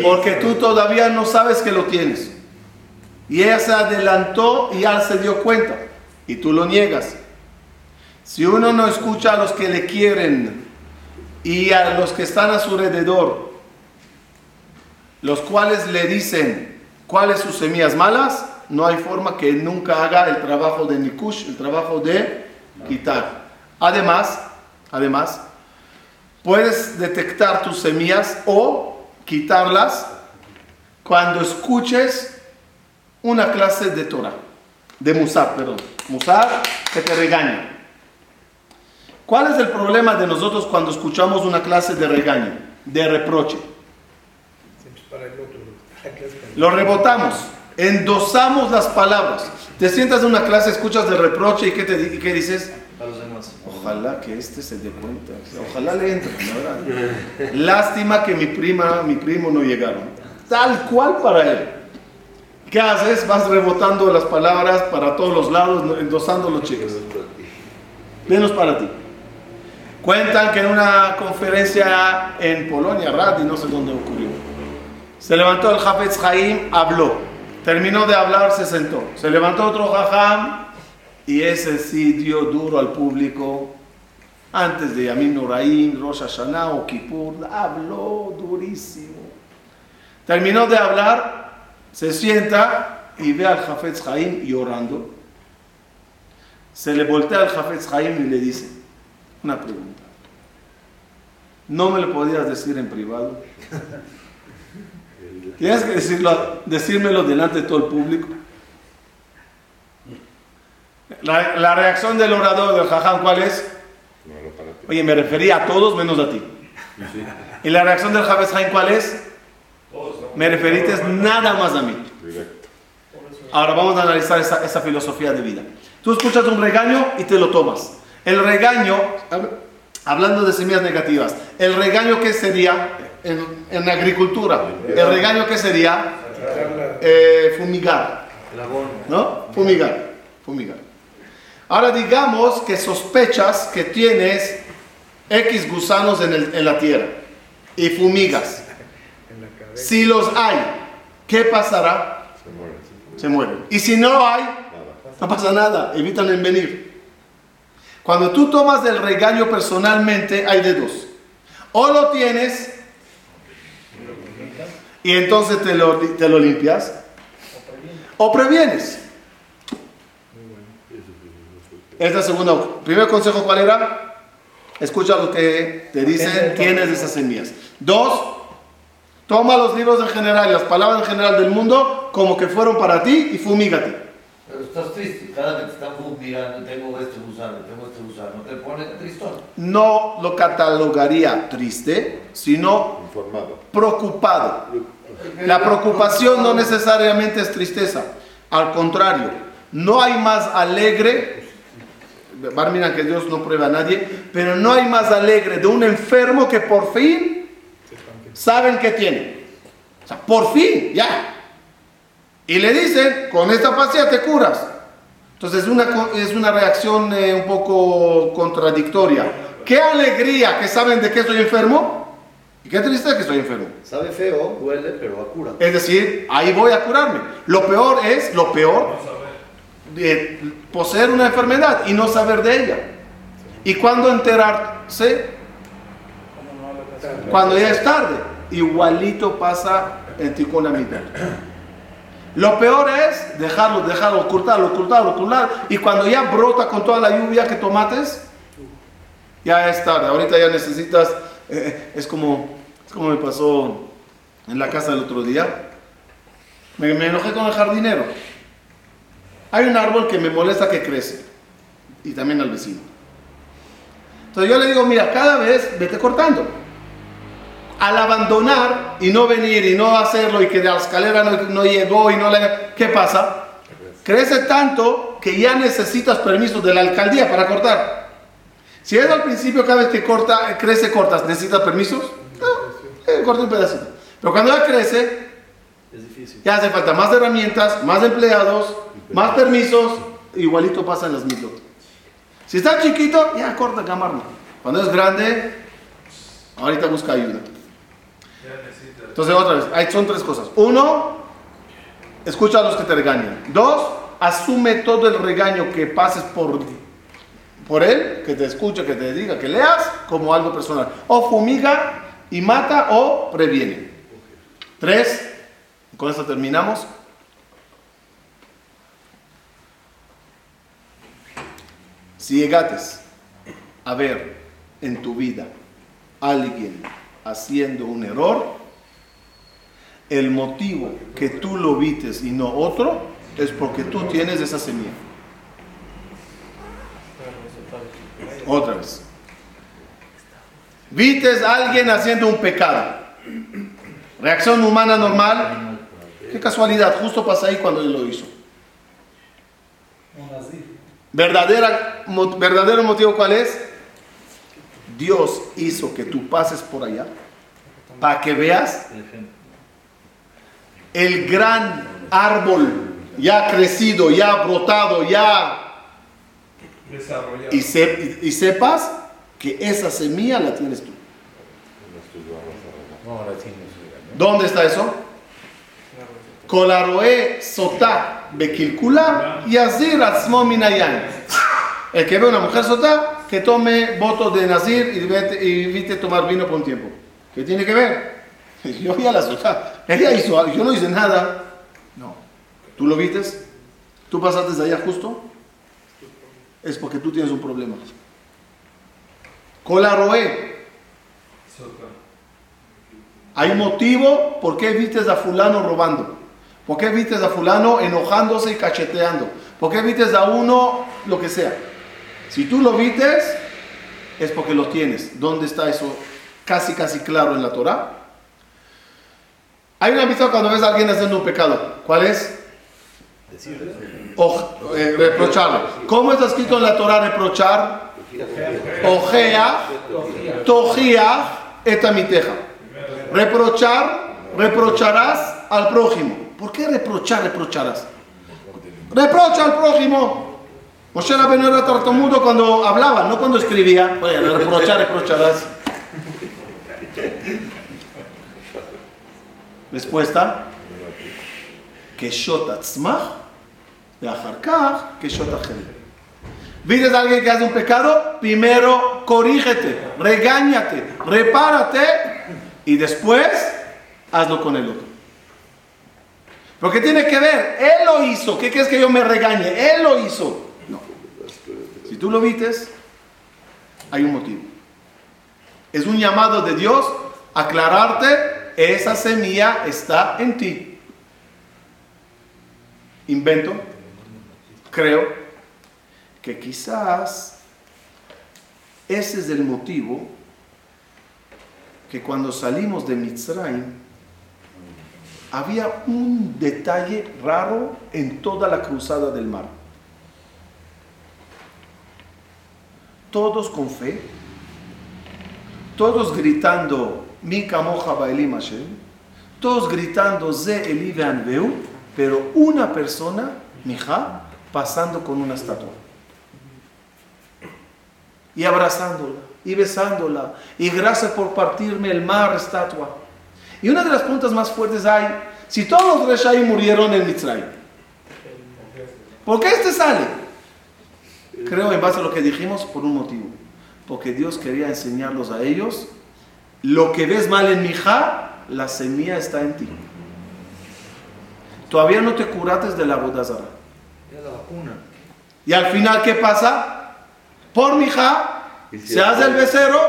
Porque tú todavía no sabes que lo tienes. Y ella se adelantó y ya se dio cuenta. Y tú lo niegas. Si uno no escucha a los que le quieren y a los que están a su alrededor, los cuales le dicen cuáles sus semillas malas, no hay forma que nunca haga el trabajo de Nikush, el trabajo de quitar. Además, además, puedes detectar tus semillas o quitarlas cuando escuches una clase de Torah, de Musar, perdón. Musar que te regaña. ¿Cuál es el problema de nosotros cuando escuchamos una clase de regaño, de reproche? Lo rebotamos, endosamos las palabras. Te sientas en una clase, escuchas de reproche y ¿qué, te, y qué dices? A los demás. Ojalá que este se dé cuenta. Ojalá le entre. ¿no? Lástima que mi prima, mi primo no llegaron. Tal cual para él. ¿Qué haces? Vas rebotando las palabras para todos los lados, endosando los chicos. Menos para ti. Cuentan que en una conferencia en Polonia, Radi, no sé dónde ocurrió, se levantó el Hafetz Haim, habló. Terminó de hablar, se sentó. Se levantó otro Jajam y ese sí dio duro al público. Antes de Yamin Noraim, Rosh Hashanah o Kippur, habló durísimo. Terminó de hablar, se sienta y ve al Hafetz Haim llorando. Se le voltea al Hafetz Haim y le dice, una pregunta. ¿No me lo podías decir en privado? Tienes que decirlo, decírmelo delante de todo el público. La, la reacción del orador del jajam, ¿cuál es? Oye, me refería a todos menos a ti. ¿Y la reacción del Javes Haim cuál es? Me referiste nada más a mí. Directo. Ahora vamos a analizar esa, esa filosofía de vida. Tú escuchas un regaño y te lo tomas. El regaño, hablando de semillas negativas, el regaño que sería en, en agricultura, el regaño que sería Eh, fumigar, El. ¿no? Fumigar, fumigar. Ahora digamos que sospechas que tienes X gusanos en, el- en la tierra y fumigas. Si los hay, ¿qué pasará? Se mueren. Se mueren. Y si no hay, no pasa nada, evitan en venir. Cuando tú tomas del regaño personalmente, hay de dos. O lo tienes y entonces te lo, te lo limpias, o previenes. Es la segunda. Primer consejo, ¿cuál era? Escucha lo que te dicen, tienes esas semillas. Dos, toma los libros en general y las palabras en general del mundo como que fueron para ti y fumígate. Estás triste, cada vez que te están fumigando, tengo este gusano, tengo este gusano, te pone tristón. no lo catalogaría triste, sino Informado. preocupado. La preocupación no necesariamente es tristeza, al contrario, no hay más alegre, Barminan que Dios no prueba a nadie, pero no hay más alegre de un enfermo que por fin saben que tiene. O sea, por fin, ya. Y le dicen, con esta pastilla te curas. Entonces es una, es una reacción eh, un poco contradictoria. Qué alegría que saben de que estoy enfermo y qué tristeza que estoy enfermo. Sabe feo, duele, pero a cura. Es decir, ahí voy a curarme. Lo peor es, lo peor, de poseer una enfermedad y no saber de ella. ¿Y cuándo enterarse? Cuando ya es tarde. Igualito pasa en Tikkun Amidah. Lo peor es dejarlo, dejarlo, ocultarlo, ocultarlo, ocultarlo. Y cuando ya brota con toda la lluvia que tomates, ya es tarde. Ahorita ya necesitas, eh, es como, es como me pasó en la casa el otro día. Me, me enojé con el jardinero. Hay un árbol que me molesta que crece. Y también al vecino. Entonces yo le digo, mira, cada vez vete cortando. Al abandonar y no venir y no hacerlo y que la escalera no, no llegó y no le... ¿Qué pasa? Crece tanto que ya necesitas permiso de la alcaldía para cortar. Si es al principio cada vez que corta, crece, cortas, ¿necesitas permisos? No, eh, corta un pedacito. Pero cuando ya crece, Es difícil. ya hace falta más herramientas, más empleados, más permisos, igualito pasa en las mitos. Si está chiquito, ya corta camarlo. Cuando es grande, ahorita busca ayuda. Entonces, otra vez, hay, son tres cosas. Uno, escucha a los que te regañan. Dos, asume todo el regaño que pases por, por él, que te escuche, que te diga, que leas, como algo personal. O fumiga y mata o previene. Tres, con esto terminamos. Si llegates a ver en tu vida a alguien haciendo un error, el motivo que tú lo vites y no otro es porque tú tienes esa semilla. Otra vez. Vites a alguien haciendo un pecado. Reacción humana normal. Qué casualidad, justo pasa ahí cuando él lo hizo. Verdadera, verdadero motivo cuál es? Dios hizo que tú pases por allá para que veas El gran árbol ya crecido, ya brotado, ya Desarrollado. y, se- y- y sepas que esa semilla la tienes tú. ¿Dónde está eso? Colaroe sotá bekilkula y azir atzmo minayan. El que ve una mujer sotá, que tome voto de nazir y, vete, y evite tomar vino por un tiempo. ¿Qué tiene que ver? Yo vi a la sotá. Ella hizo algo, yo no hice nada. No. ¿Tú lo vistes? ¿Tú pasaste de allá justo? Es porque tú tienes un problema. Colaroe. Hay motivo por qué vistes a fulano robando. ¿Por qué vistes a fulano enojándose y cacheteando? ¿Por qué vistes a uno lo que sea? Si tú lo vistes, es porque lo tienes. ¿Dónde está eso? Casi, casi claro en la Torah. Hay una vista cuando ves a alguien haciendo un pecado. ¿Cuál es? O, eh, reprocharle. ¿Cómo está escrito en la Torah reprochar? Ojea, tojía, etamiteja. Reprochar, reprocharás al prójimo. ¿Por qué reprochar, reprocharás? Reprocha al prójimo. Moshe Rabbeinu era tartamudo cuando hablaba, no cuando escribía. Oye, reprochar, reprocharás. Respuesta. Que shot tzmach, de ajarkaj, que shot achel. ¿Vides a alguien que hace un pecado? Primero corrígete, regáñate, repárate y después hazlo con el otro. Porque tiene que ver, él lo hizo. ¿Qué quieres que yo me regañe? Él lo hizo. No. Si tú lo vistes, hay un motivo. Es un llamado de Dios aclararte, esa semilla está en ti. Invento, creo que quizás ese es el motivo que cuando salimos de Mitzrayim había un detalle raro en toda la cruzada del mar. Todos con fe, todos gritando Mi kamoja baelim Hashem", todos gritando Ze Eli ve'anveu", pero una persona, Mija, pasando con una estatua. Y abrazándola, y besándola, y gracias por partirme el mar, estatua. Y una de las preguntas más fuertes hay, si todos los Reshai murieron en Mitzrayim, ¿por qué este sale? Creo en base a lo que dijimos, por un motivo. Porque Dios quería enseñarlos a ellos, lo que ves mal en mi hija, la semilla está en ti. Todavía no te curates de la bodazara. La vacuna. Y al final, ¿qué pasa? Por mi hija, se hace el becerro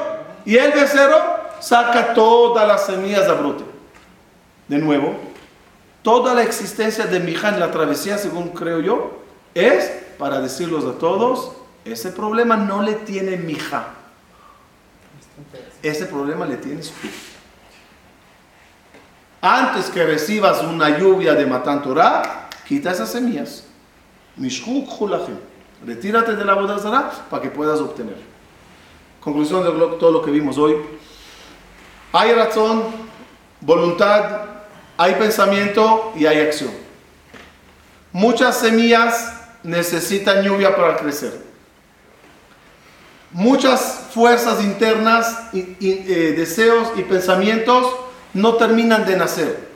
y el becerro saca todas las semillas a brote. De nuevo, toda la existencia de mi hija en la travesía, según creo yo, es para decirlos a todos, ese problema no le tiene mi hija. Ese problema le tienes tú. Antes que recibas una lluvia de Matan Torah, quita esas semillas. Retírate de la bodazara para que puedas obtener. Conclusión de todo lo que vimos hoy. Hay razón, voluntad, hay pensamiento y hay acción. Muchas semillas necesitan lluvia para crecer. Muchas fuerzas internas, y- y, eh, deseos y pensamientos no terminan de nacer,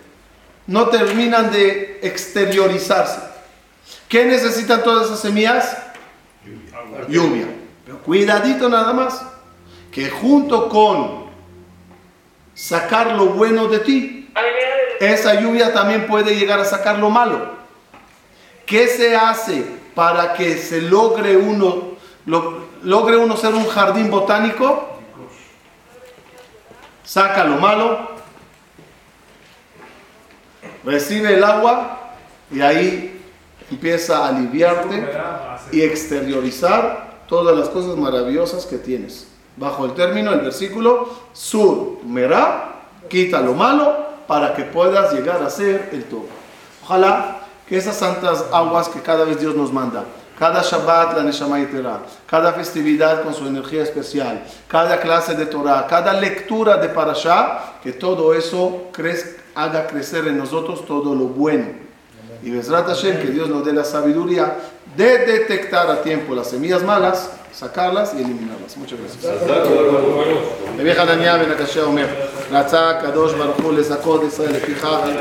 no terminan de exteriorizarse. ¿Qué necesitan todas esas semillas? Lluvia. Pero cuidadito nada más, que junto con sacar lo bueno de ti, esa lluvia también puede llegar a sacar lo malo. ¿Qué se hace para que se logre uno, lo- logre uno ser un jardín botánico? Saca lo malo, recibe el agua y ahí empieza a aliviarte y exteriorizar todas las cosas maravillosas que tienes. Bajo el término, el versículo, sur, merá, quita lo malo para que puedas llegar a ser el todo. Ojalá que esas santas aguas que cada vez Dios nos manda, cada Shabbat la Neshama Yetera, cada festividad con su energía especial, cada clase de Torah, cada lectura de Parashá, que todo eso crez- haga crecer en nosotros todo lo bueno. Y Bezrat Hashem, que Dios nos dé la sabiduría de detectar a tiempo las semillas malas, sacarlas y eliminarlas. Muchas gracias. רבי חנניה בן הקשה אומר, רצה הקדוש ברוך הוא לזכות ישראל לפיכך